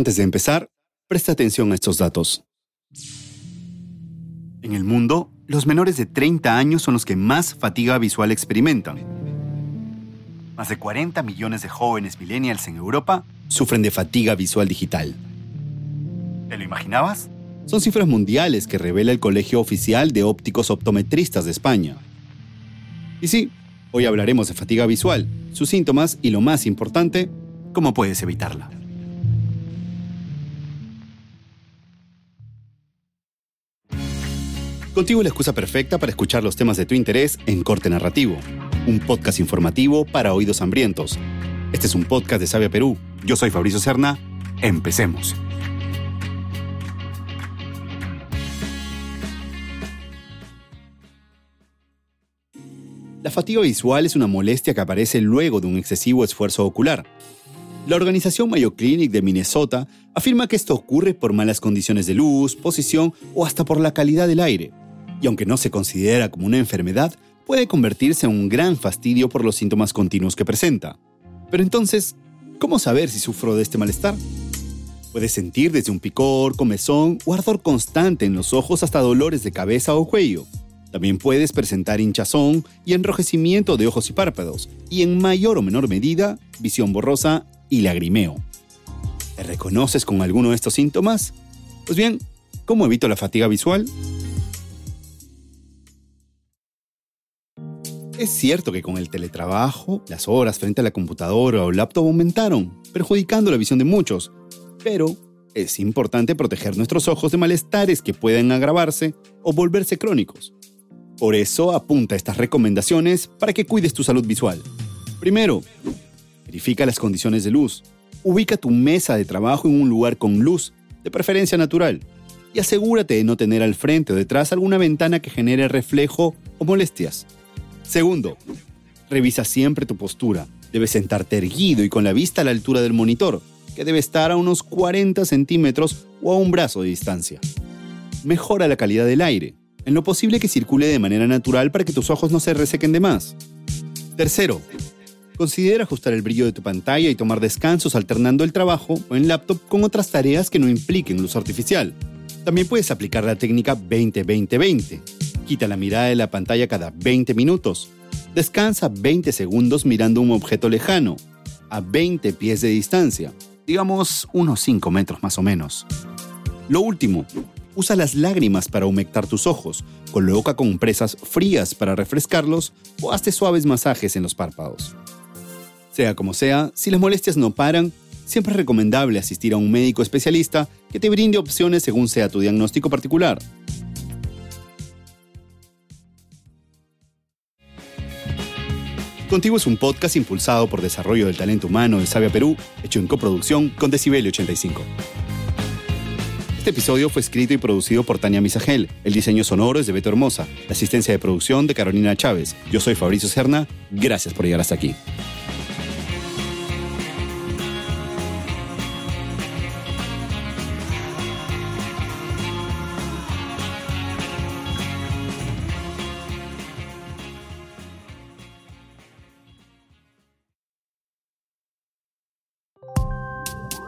Antes de empezar, presta atención a estos datos. En el mundo, los menores de 30 años son los que más fatiga visual experimentan. Más de 40 millones de jóvenes millennials en Europa sufren de fatiga visual digital. ¿Te lo imaginabas? Son cifras mundiales que revela el Colegio Oficial de Ópticos Optometristas de España. Y sí, hoy hablaremos de fatiga visual, sus síntomas y lo más importante, cómo puedes evitarla. Contigo la excusa perfecta para escuchar los temas de tu interés en Corte Narrativo, un podcast informativo para oídos hambrientos. Este es un podcast de Sabia Perú. Yo soy Fabricio Serna. Empecemos. La fatiga visual es una molestia que aparece luego de un excesivo esfuerzo ocular. La organización Mayo Clinic de Minnesota afirma que esto ocurre por malas condiciones de luz, posición o hasta por la calidad del aire y aunque no se considera como una enfermedad, puede convertirse en un gran fastidio por los síntomas continuos que presenta. Pero entonces, ¿cómo saber si sufro de este malestar? Puedes sentir desde un picor, comezón o ardor constante en los ojos hasta dolores de cabeza o cuello. También puedes presentar hinchazón y enrojecimiento de ojos y párpados, y en mayor o menor medida, visión borrosa y lagrimeo. ¿Te reconoces con alguno de estos síntomas? Pues bien, ¿cómo evito la fatiga visual? Es cierto que con el teletrabajo, las horas frente a la computadora o laptop aumentaron, perjudicando la visión de muchos, pero es importante proteger nuestros ojos de malestares que pueden agravarse o volverse crónicos. Por eso apunta estas recomendaciones para que cuides tu salud visual. Primero, verifica las condiciones de luz. Ubica tu mesa de trabajo en un lugar con luz, de preferencia natural, y asegúrate de no tener al frente o detrás alguna ventana que genere reflejo o molestias. Segundo, revisa siempre tu postura. Debes sentarte erguido y con la vista a la altura del monitor, que debe estar a unos 40 centímetros o a un brazo de distancia. Mejora la calidad del aire, en lo posible que circule de manera natural para que tus ojos no se resequen de más. Tercero, considera ajustar el brillo de tu pantalla y tomar descansos alternando el trabajo o en laptop con otras tareas que no impliquen luz artificial. También puedes aplicar la técnica 20-20-20 Quita la mirada de la pantalla cada 20 minutos. Descansa 20 segundos mirando un objeto lejano, a 20 pies de distancia, digamos unos 5 metros más o menos. Lo último, usa las lágrimas para humectar tus ojos, coloca compresas frías para refrescarlos o hazte suaves masajes en los párpados. Sea como sea, si las molestias no paran, siempre es recomendable asistir a un médico especialista que te brinde opciones según sea tu diagnóstico particular. Contigo es un podcast impulsado por Desarrollo del Talento Humano de Sabia Perú, hecho en coproducción con Decibel 85. Este episodio fue escrito y producido por Tania Misagel. El diseño sonoro es de Beto Hermosa. La asistencia de producción de Carolina Chávez. Yo soy Fabricio Serna. Gracias por llegar hasta aquí.